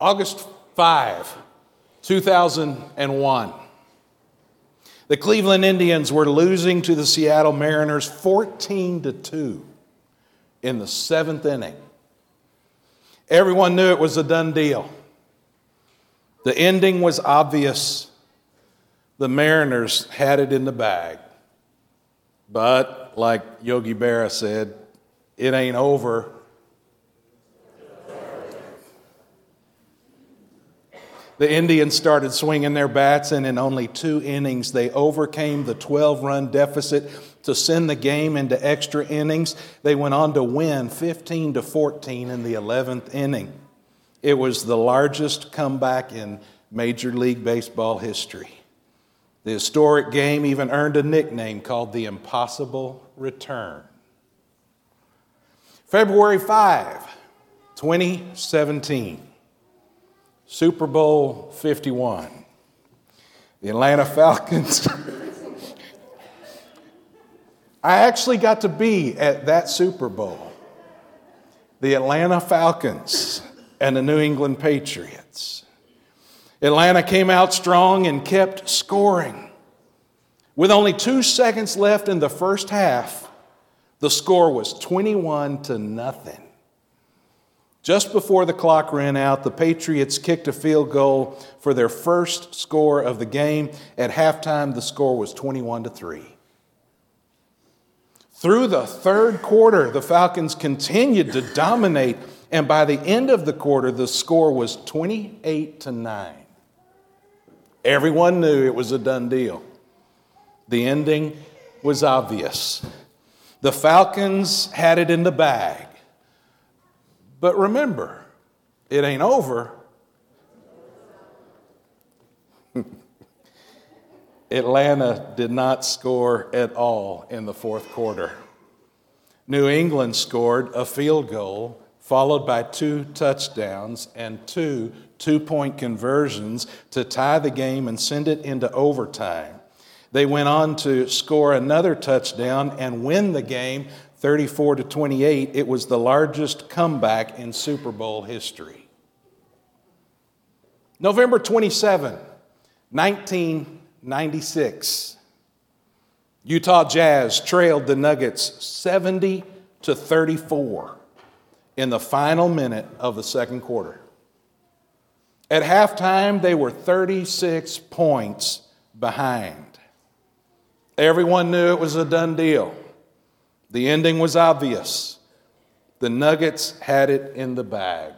August 5, 2001. The Cleveland Indians were losing to the Seattle Mariners 14 to 2 in the seventh inning. Everyone knew it was a done deal. The ending was obvious. The Mariners had it in the bag. But, like Yogi Berra said, it ain't over The Indians started swinging their bats, and in only two innings, they overcame the 12 run deficit to send the game into extra innings. They went on to win 15 to 14 in the 11th inning. It was the largest comeback in Major League Baseball history. The historic game even earned a nickname called the Impossible Return. February 5, 2017. Super Bowl 51. The Atlanta Falcons. I actually got to be at that Super Bowl. The Atlanta Falcons and the New England Patriots. Atlanta came out strong and kept scoring. With only two seconds left in the first half, the score was 21 to nothing. Just before the clock ran out, the Patriots kicked a field goal for their first score of the game. At halftime, the score was 21 to 3. Through the third quarter, the Falcons continued to dominate, and by the end of the quarter, the score was 28 to 9. Everyone knew it was a done deal. The ending was obvious. The Falcons had it in the bag. But remember, it ain't over. Atlanta did not score at all in the fourth quarter. New England scored a field goal, followed by two touchdowns and two two point conversions to tie the game and send it into overtime. They went on to score another touchdown and win the game 34 to 28, it was the largest comeback in Super Bowl history. November 27, 1996. Utah Jazz trailed the Nuggets 70 to 34 in the final minute of the second quarter. At halftime, they were 36 points behind. Everyone knew it was a done deal. The ending was obvious. The Nuggets had it in the bag.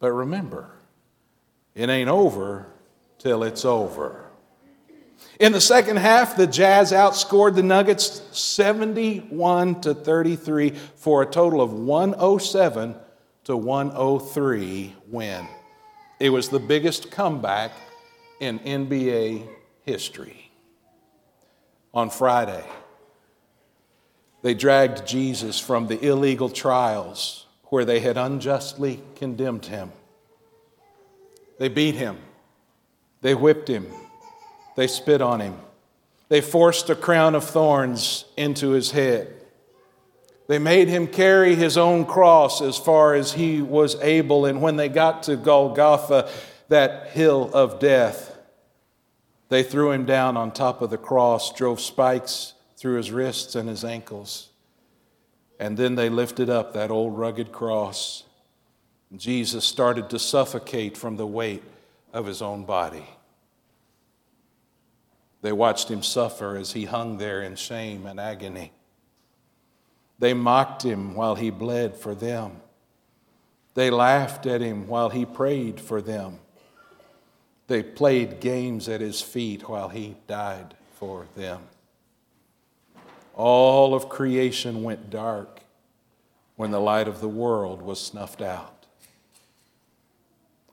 But remember, it ain't over till it's over. In the second half, the Jazz outscored the Nuggets 71 to 33 for a total of 107 to 103 win. It was the biggest comeback in NBA history. On Friday, they dragged Jesus from the illegal trials where they had unjustly condemned him. They beat him. They whipped him. They spit on him. They forced a crown of thorns into his head. They made him carry his own cross as far as he was able. And when they got to Golgotha, that hill of death, they threw him down on top of the cross, drove spikes through his wrists and his ankles. And then they lifted up that old rugged cross. Jesus started to suffocate from the weight of his own body. They watched him suffer as he hung there in shame and agony. They mocked him while he bled for them. They laughed at him while he prayed for them. They played games at his feet while he died for them. All of creation went dark when the light of the world was snuffed out.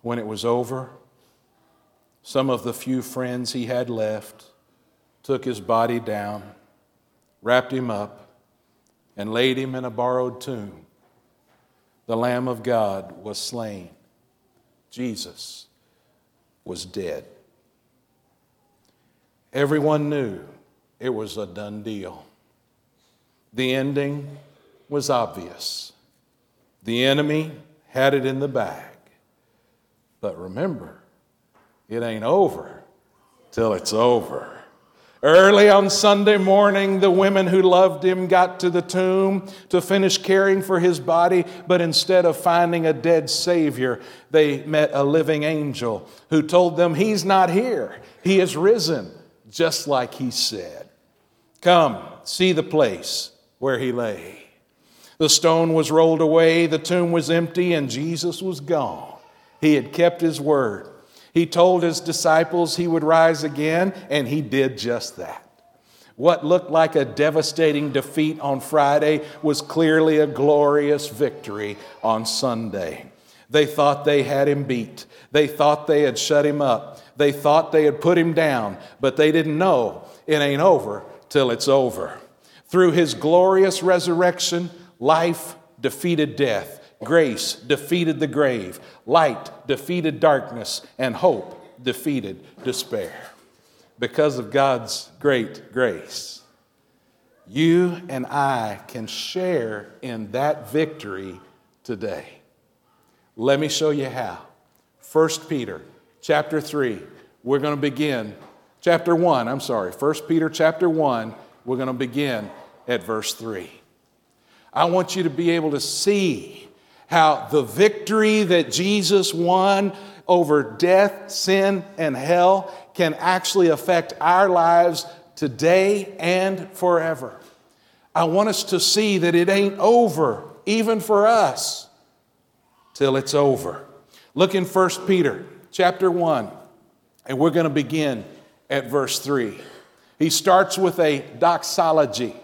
When it was over, some of the few friends he had left took his body down, wrapped him up, and laid him in a borrowed tomb. The Lamb of God was slain. Jesus was dead. Everyone knew it was a done deal. The ending was obvious. The enemy had it in the bag. But remember, it ain't over till it's over. Early on Sunday morning, the women who loved him got to the tomb to finish caring for his body, but instead of finding a dead Savior, they met a living angel who told them, He's not here, He is risen, just like He said. Come, see the place where He lay. The stone was rolled away, the tomb was empty, and Jesus was gone. He had kept His word. He told his disciples he would rise again, and he did just that. What looked like a devastating defeat on Friday was clearly a glorious victory on Sunday. They thought they had him beat. They thought they had shut him up. They thought they had put him down, but they didn't know it ain't over till it's over. Through his glorious resurrection, life defeated death. Grace defeated the grave, light defeated darkness, and hope defeated despair. Because of God's great grace, you and I can share in that victory today. Let me show you how. 1 Peter chapter 3, we're going to begin chapter 1, I'm sorry, 1 Peter chapter 1, we're going to begin at verse 3. I want you to be able to see how the victory that Jesus won over death, sin, and hell can actually affect our lives today and forever. I want us to see that it ain't over, even for us, till it's over. Look in 1 Peter chapter 1, and we're going to begin at verse 3. He starts with a doxology.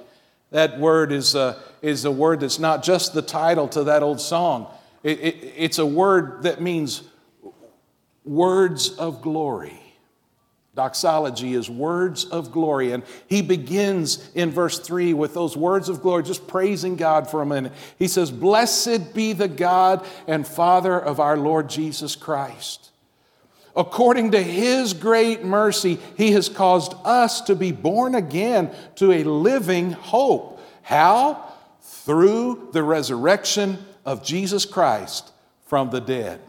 That word is a, is a word that's not just the title to that old song, it, it, it's a word that means words of glory. Doxology is words of glory. And he begins in verse 3 with those words of glory, just praising God for a minute. He says, Blessed be the God and Father of our Lord Jesus Christ. According to his great mercy, he has caused us to be born again to a living hope. How? through the resurrection of Jesus Christ from the dead.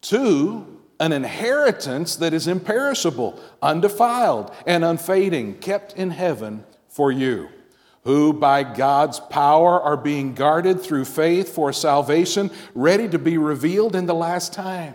Two, an inheritance that is imperishable, undefiled, and unfading, kept in heaven for you, who by God's power are being guarded through faith for salvation, ready to be revealed in the last time.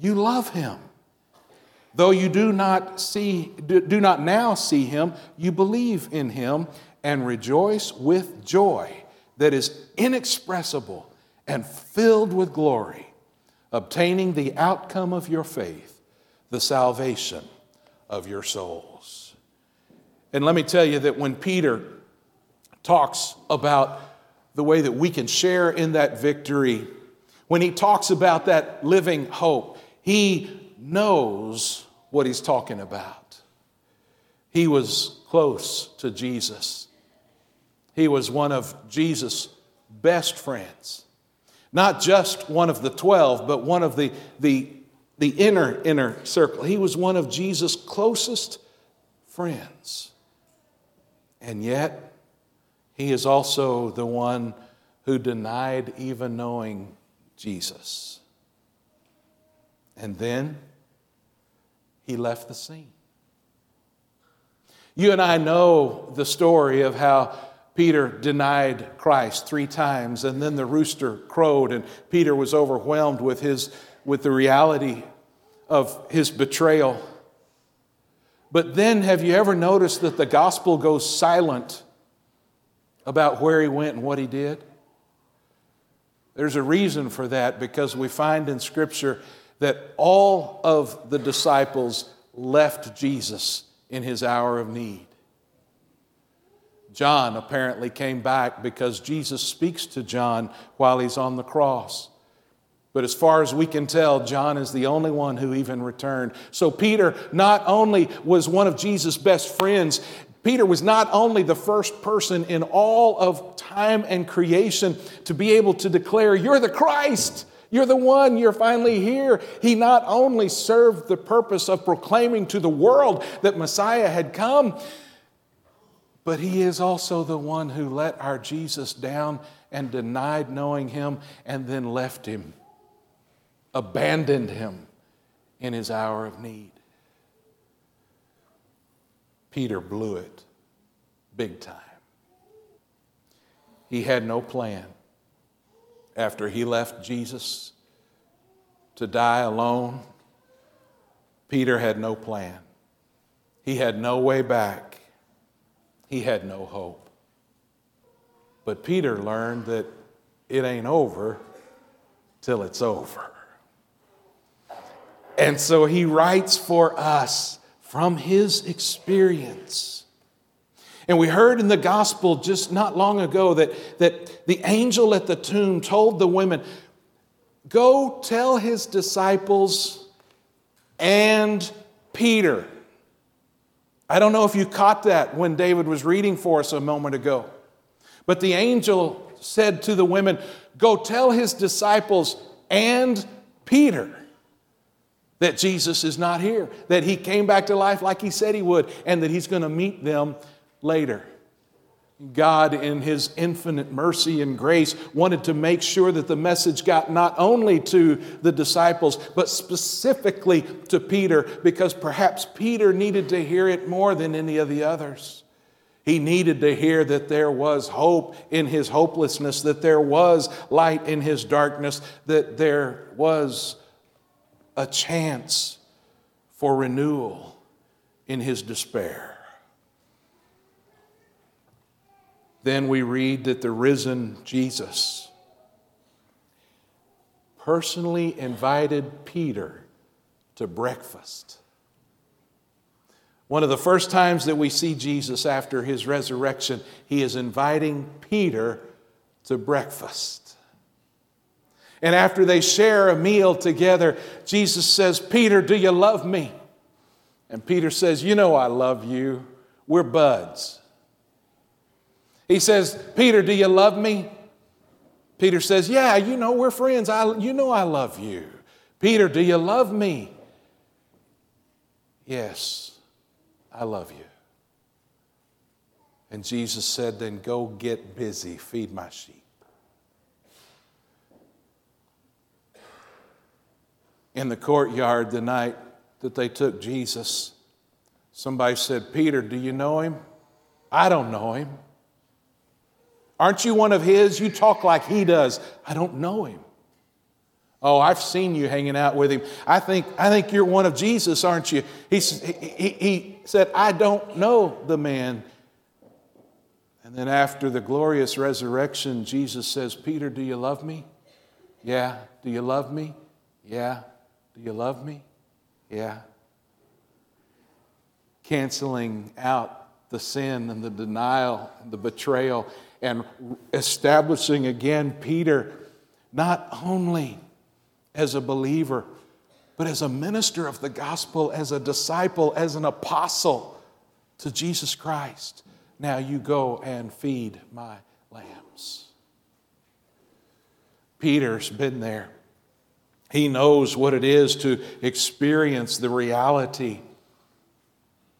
you love him. Though you do not see do not now see him, you believe in him and rejoice with joy that is inexpressible and filled with glory, obtaining the outcome of your faith, the salvation of your souls. And let me tell you that when Peter talks about the way that we can share in that victory, when he talks about that living hope, he knows what he's talking about. He was close to Jesus. He was one of Jesus' best friends. Not just one of the 12, but one of the, the, the inner, inner circle. He was one of Jesus' closest friends. And yet, he is also the one who denied even knowing Jesus. And then he left the scene. You and I know the story of how Peter denied Christ three times, and then the rooster crowed, and Peter was overwhelmed with, his, with the reality of his betrayal. But then, have you ever noticed that the gospel goes silent about where he went and what he did? There's a reason for that because we find in Scripture that all of the disciples left Jesus in his hour of need. John apparently came back because Jesus speaks to John while he's on the cross. But as far as we can tell, John is the only one who even returned. So Peter not only was one of Jesus' best friends, Peter was not only the first person in all of time and creation to be able to declare, You're the Christ. You're the one, you're finally here. He not only served the purpose of proclaiming to the world that Messiah had come, but he is also the one who let our Jesus down and denied knowing him and then left him abandoned him in his hour of need. Peter blew it big time. He had no plan after he left Jesus to die alone. Peter had no plan. He had no way back. He had no hope. But Peter learned that it ain't over till it's over. And so he writes for us from his experience. And we heard in the gospel just not long ago that, that the angel at the tomb told the women, Go tell his disciples and Peter. I don't know if you caught that when David was reading for us a moment ago. But the angel said to the women, Go tell his disciples and Peter that Jesus is not here, that he came back to life like he said he would, and that he's going to meet them later. God, in his infinite mercy and grace, wanted to make sure that the message got not only to the disciples, but specifically to Peter, because perhaps Peter needed to hear it more than any of the others. He needed to hear that there was hope in his hopelessness, that there was light in his darkness, that there was a chance for renewal in his despair. Then we read that the risen Jesus personally invited Peter to breakfast. One of the first times that we see Jesus after his resurrection, he is inviting Peter to breakfast. And after they share a meal together, Jesus says, Peter, do you love me? And Peter says, You know I love you. We're buds. He says, Peter, do you love me? Peter says, Yeah, you know, we're friends. I, you know I love you. Peter, do you love me? Yes, I love you. And Jesus said, Then go get busy, feed my sheep. in the courtyard the night that they took Jesus, somebody said, Peter, do you know him? I don't know him. Aren't you one of his? You talk like he does. I don't know him. Oh, I've seen you hanging out with him. I think, I think you're one of Jesus, aren't you? He, he, he said, I don't know the man. And then after the glorious resurrection, Jesus says, Peter, do you love me? Yeah. Do you love me? Yeah. Do you love me? Yeah. Canceling out the sin and the denial and the betrayal and establishing again Peter not only as a believer, but as a minister of the gospel, as a disciple, as an apostle to Jesus Christ. Now you go and feed my lambs. Peter's been there. He knows what it is to experience the reality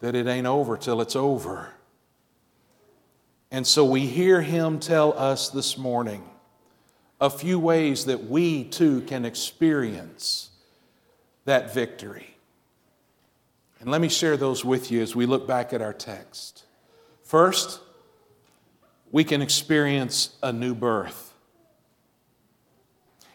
that it ain't over till it's over. And so we hear him tell us this morning a few ways that we too can experience that victory. And let me share those with you as we look back at our text. First, we can experience a new birth.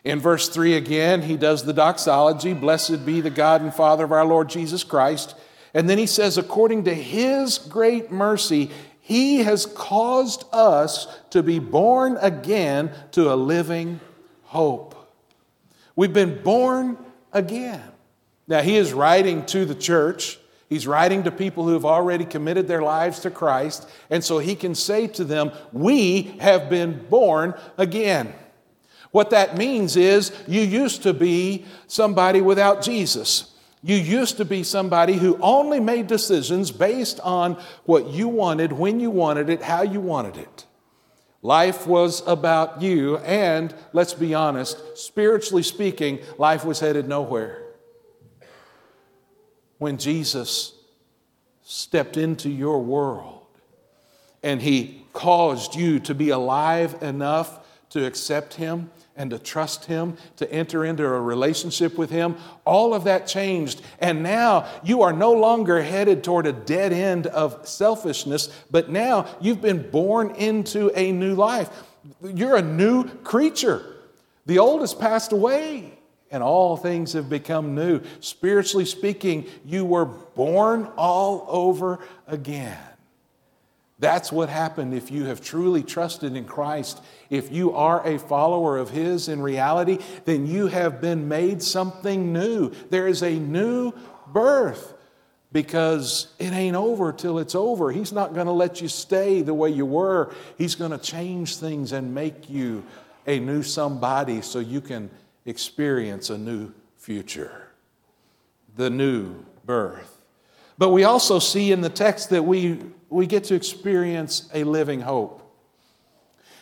In verse 3 again, he does the doxology Blessed be the God and Father of our Lord Jesus Christ. And then he says, According to his great mercy, he has caused us to be born again to a living hope. We've been born again. Now, he is writing to the church. He's writing to people who have already committed their lives to Christ. And so he can say to them, We have been born again. What that means is you used to be somebody without Jesus. You used to be somebody who only made decisions based on what you wanted, when you wanted it, how you wanted it. Life was about you, and let's be honest, spiritually speaking, life was headed nowhere. When Jesus stepped into your world and he caused you to be alive enough to accept him and to trust Him, to enter into a relationship with Him, all of that changed. And now you are no longer headed toward a dead end of selfishness, but now you've been born into a new life. You're a new creature. The old has passed away and all things have become new. Spiritually speaking, you were born all over again. That's what happened if you have truly trusted in Christ. If you are a follower of His in reality, then you have been made something new. There is a new birth because it ain't over till it's over. He's not going to let you stay the way you were, He's going to change things and make you a new somebody so you can experience a new future. The new birth. But we also see in the text that we, we get to experience a living hope.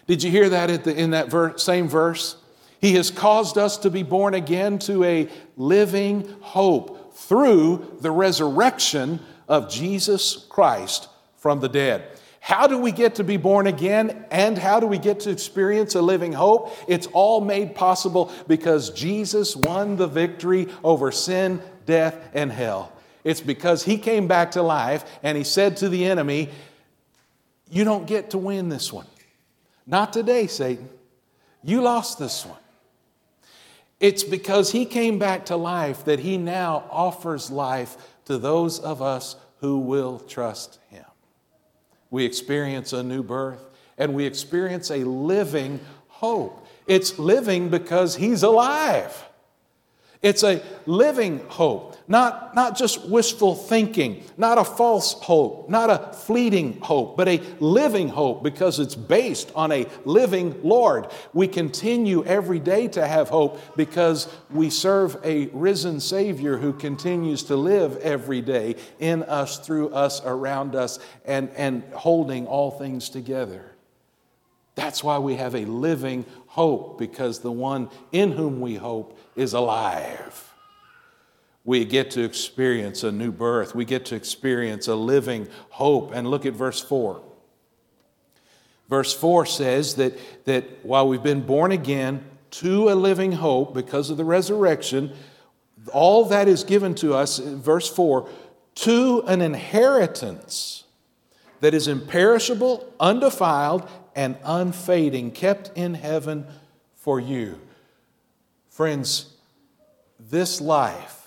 Did you hear that the, in that verse, same verse? He has caused us to be born again to a living hope through the resurrection of Jesus Christ from the dead. How do we get to be born again and how do we get to experience a living hope? It's all made possible because Jesus won the victory over sin, death, and hell. It's because he came back to life and he said to the enemy, You don't get to win this one. Not today, Satan. You lost this one. It's because he came back to life that he now offers life to those of us who will trust him. We experience a new birth and we experience a living hope. It's living because he's alive. It's a living hope, not, not just wishful thinking, not a false hope, not a fleeting hope, but a living hope because it's based on a living Lord. We continue every day to have hope because we serve a risen Savior who continues to live every day in us, through us, around us, and, and holding all things together. That's why we have a living hope because the one in whom we hope is alive. We get to experience a new birth. We get to experience a living hope. And look at verse 4. Verse 4 says that, that while we've been born again to a living hope because of the resurrection, all that is given to us, verse 4, to an inheritance that is imperishable, undefiled, and unfading, kept in heaven for you. Friends, this life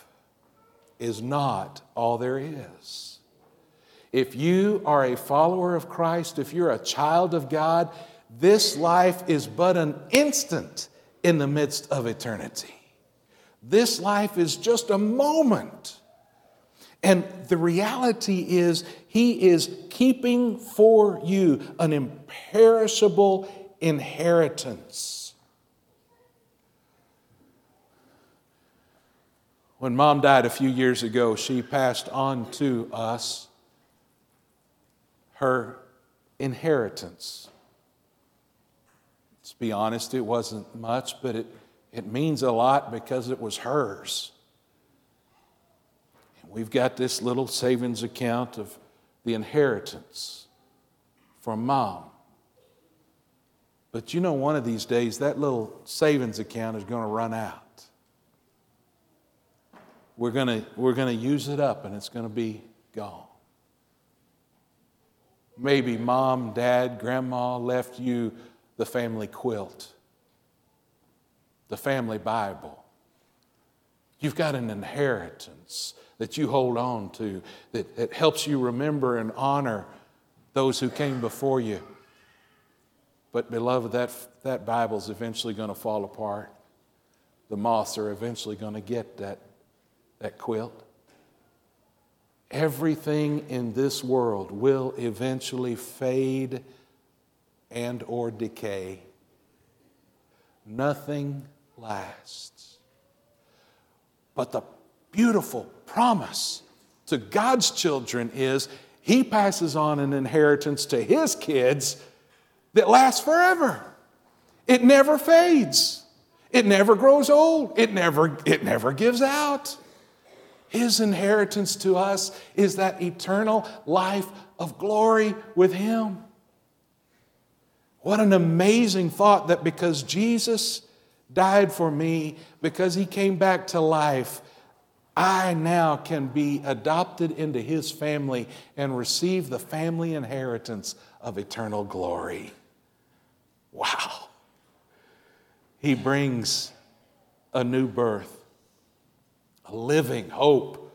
is not all there is. If you are a follower of Christ, if you're a child of God, this life is but an instant in the midst of eternity. This life is just a moment. And the reality is, He is keeping for you an imperishable inheritance. When mom died a few years ago, she passed on to us her inheritance. Let's be honest, it wasn't much, but it, it means a lot because it was hers. We've got this little savings account of the inheritance from mom. But you know, one of these days, that little savings account is going to run out. We're going we're to use it up and it's going to be gone. Maybe mom, dad, grandma left you the family quilt, the family Bible. You've got an inheritance that you hold on to, that, that helps you remember and honor those who came before you. But, beloved, that, that Bible's eventually going to fall apart. The moths are eventually going to get that, that quilt. Everything in this world will eventually fade and or decay. nothing lasts. But the beautiful promise to God's children is He passes on an inheritance to His kids that lasts forever. It never fades. It never grows old. It never, it never gives out. His inheritance to us is that eternal life of glory with Him. What an amazing thought that because Jesus died for me, because He came back to life, I now can be adopted into His family and receive the family inheritance of eternal glory. Wow. He brings a new birth a living hope,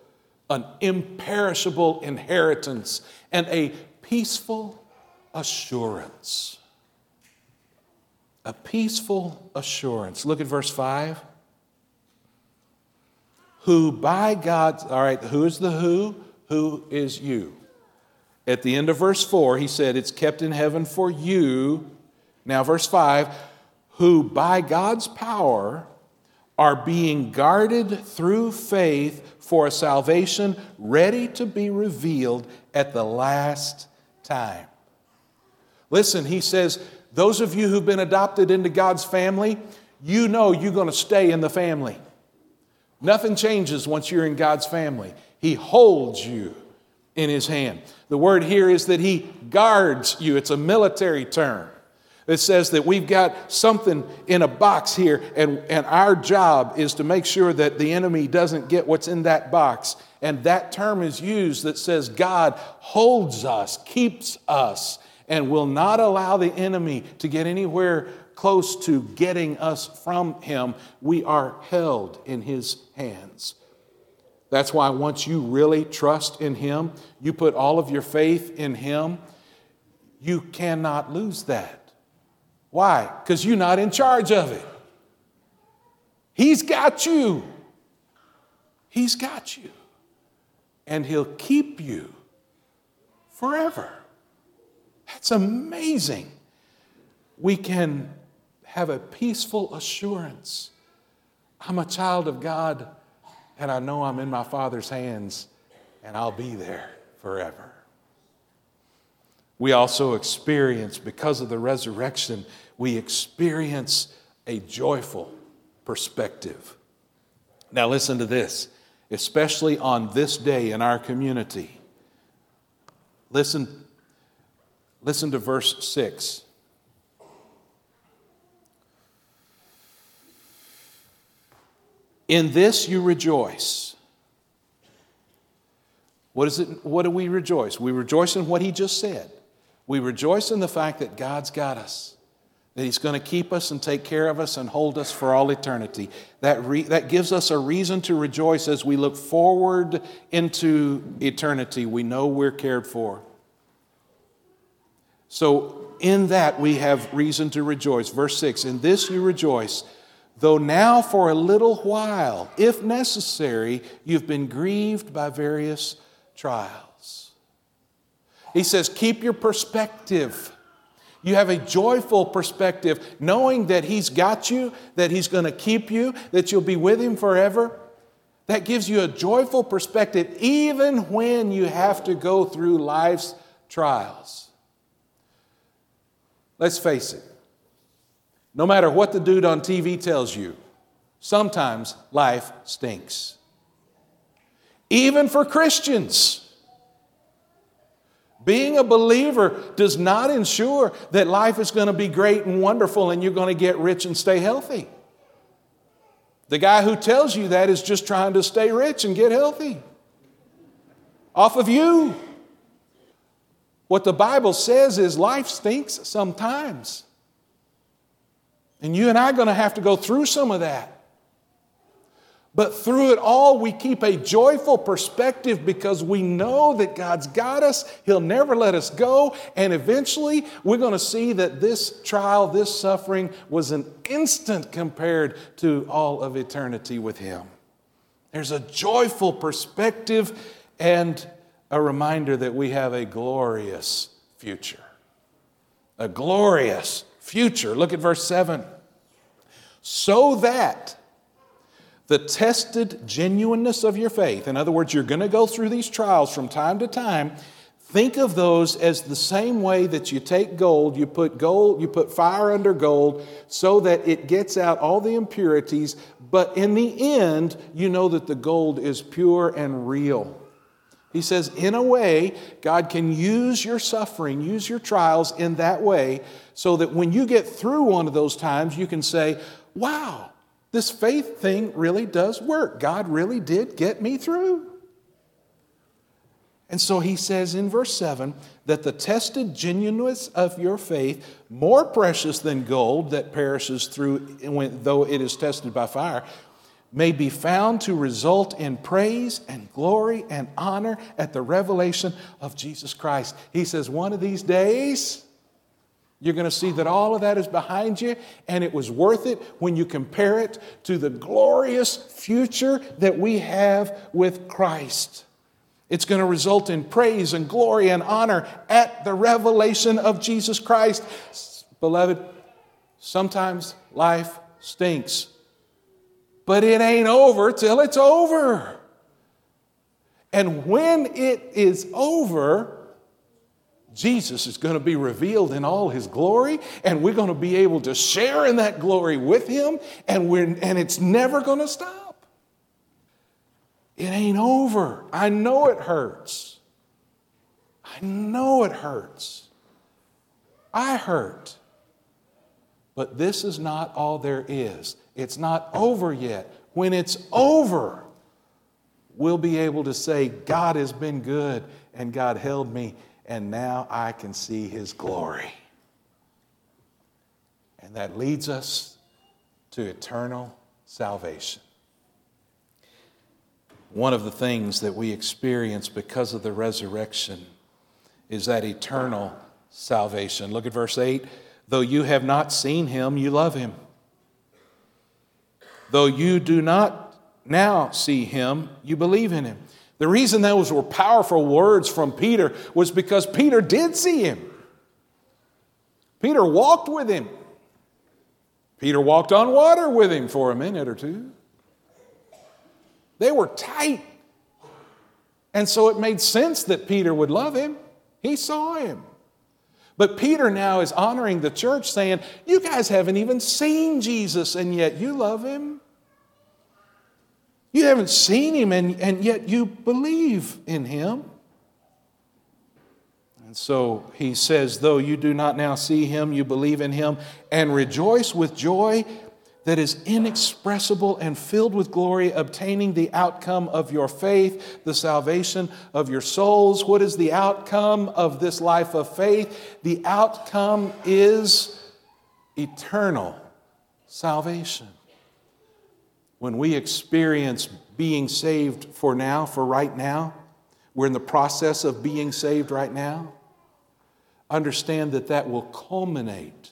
an imperishable inheritance, and a peaceful assurance. A peaceful assurance. Look at verse 5. Who by God's, all right, who is the who? Who is you? At the end of verse 4, he said, It's kept in heaven for you. Now, verse 5, who by God's power are being guarded through faith for salvation ready to be revealed at the last time. Listen, he says, those of you who've been adopted into God's family, you know you're going to stay in the family. Nothing changes once you're in God's family. He holds you in his hand. The word here is that he guards you, it's a military term. It says that we've got something in a box here, and, and our job is to make sure that the enemy doesn't get what's in that box. And that term is used that says God holds us, keeps us, and will not allow the enemy to get anywhere close to getting us from him. We are held in his hands. That's why once you really trust in him, you put all of your faith in him, you cannot lose that. Why? Because you're not in charge of it. He's got you. He's got you. And He'll keep you forever. That's amazing. We can have a peaceful assurance. I'm a child of God, and I know I'm in my Father's hands, and I'll be there forever. We also experience, because of the resurrection, we experience a joyful perspective. Now, listen to this, especially on this day in our community. Listen, listen to verse 6. In this you rejoice. What is it? What do we rejoice? We rejoice in what he just said. We rejoice in the fact that God's got us, that He's going to keep us and take care of us and hold us for all eternity. That, re- that gives us a reason to rejoice as we look forward into eternity. We know we're cared for. So, in that, we have reason to rejoice. Verse 6 In this you rejoice, though now for a little while, if necessary, you've been grieved by various trials. He says, keep your perspective. You have a joyful perspective, knowing that He's got you, that He's going to keep you, that you'll be with Him forever. That gives you a joyful perspective, even when you have to go through life's trials. Let's face it, no matter what the dude on TV tells you, sometimes life stinks. Even for Christians. Being a believer does not ensure that life is going to be great and wonderful and you're going to get rich and stay healthy. The guy who tells you that is just trying to stay rich and get healthy off of you. What the Bible says is life stinks sometimes. And you and I are going to have to go through some of that. But through it all, we keep a joyful perspective because we know that God's got us. He'll never let us go. And eventually, we're going to see that this trial, this suffering, was an instant compared to all of eternity with Him. There's a joyful perspective and a reminder that we have a glorious future. A glorious future. Look at verse 7. so that the tested genuineness of your faith, in other words, you're going to go through these trials from time to time. Think of those as the same way that you take gold, you put gold, you put fire under gold so that it gets out all the impurities, but in the end, you know that the gold is pure and real. He says, in a way, God can use your suffering, use your trials in that way, so that when you get through one of those times, you can say, wow, this faith thing really does work. God really did get me through. And so he says in verse 7 that the tested genuineness of your faith, more precious than gold that perishes through, though it is tested by fire, may be found to result in praise and glory and honor at the revelation of Jesus Christ. He says, one of these days, you're going to see that all of that is behind you, and it was worth it when you compare it to the glorious future that we have with Christ. It's going to result in praise and glory and honor at the revelation of Jesus Christ. Beloved, sometimes life stinks. But it ain't over till it's over. And when it is over, Jesus is going to be revealed in all his glory, and we're going to be able to share in that glory with him, and, we're, and it's never going to stop. It ain't over. I know it hurts. I know it hurts. I hurt. But this is not all there is. It's not over yet. When it's over, we'll be able to say, God has been good and God held me, and now I can see his glory. And that leads us to eternal salvation. One of the things that we experience because of the resurrection is that eternal salvation. Look at verse 8. Though you have not seen him, you love him. Though you do not now see him, you believe in him. The reason those were powerful words from Peter was because Peter did see him. Peter walked with him. Peter walked on water with him for a minute or two. They were tight. And so it made sense that Peter would love him. He saw him. But Peter now is honoring the church, saying, You guys haven't even seen Jesus, and yet you love him. You haven't seen him, and, and yet you believe in him. And so he says, Though you do not now see him, you believe in him, and rejoice with joy that is inexpressible and filled with glory, obtaining the outcome of your faith, the salvation of your souls. What is the outcome of this life of faith? The outcome is eternal salvation. When we experience being saved for now, for right now, we're in the process of being saved right now. Understand that that will culminate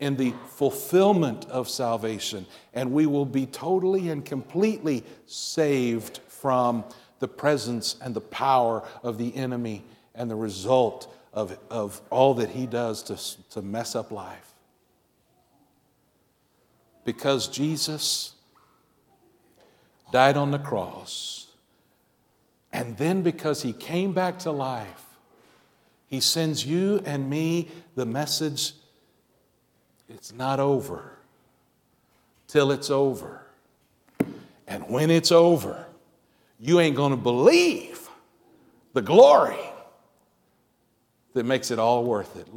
in the fulfillment of salvation, and we will be totally and completely saved from the presence and the power of the enemy and the result of, of all that he does to, to mess up life. Because Jesus died on the cross, and then because he came back to life, he sends you and me the message it's not over till it's over. And when it's over, you ain't going to believe the glory that makes it all worth it.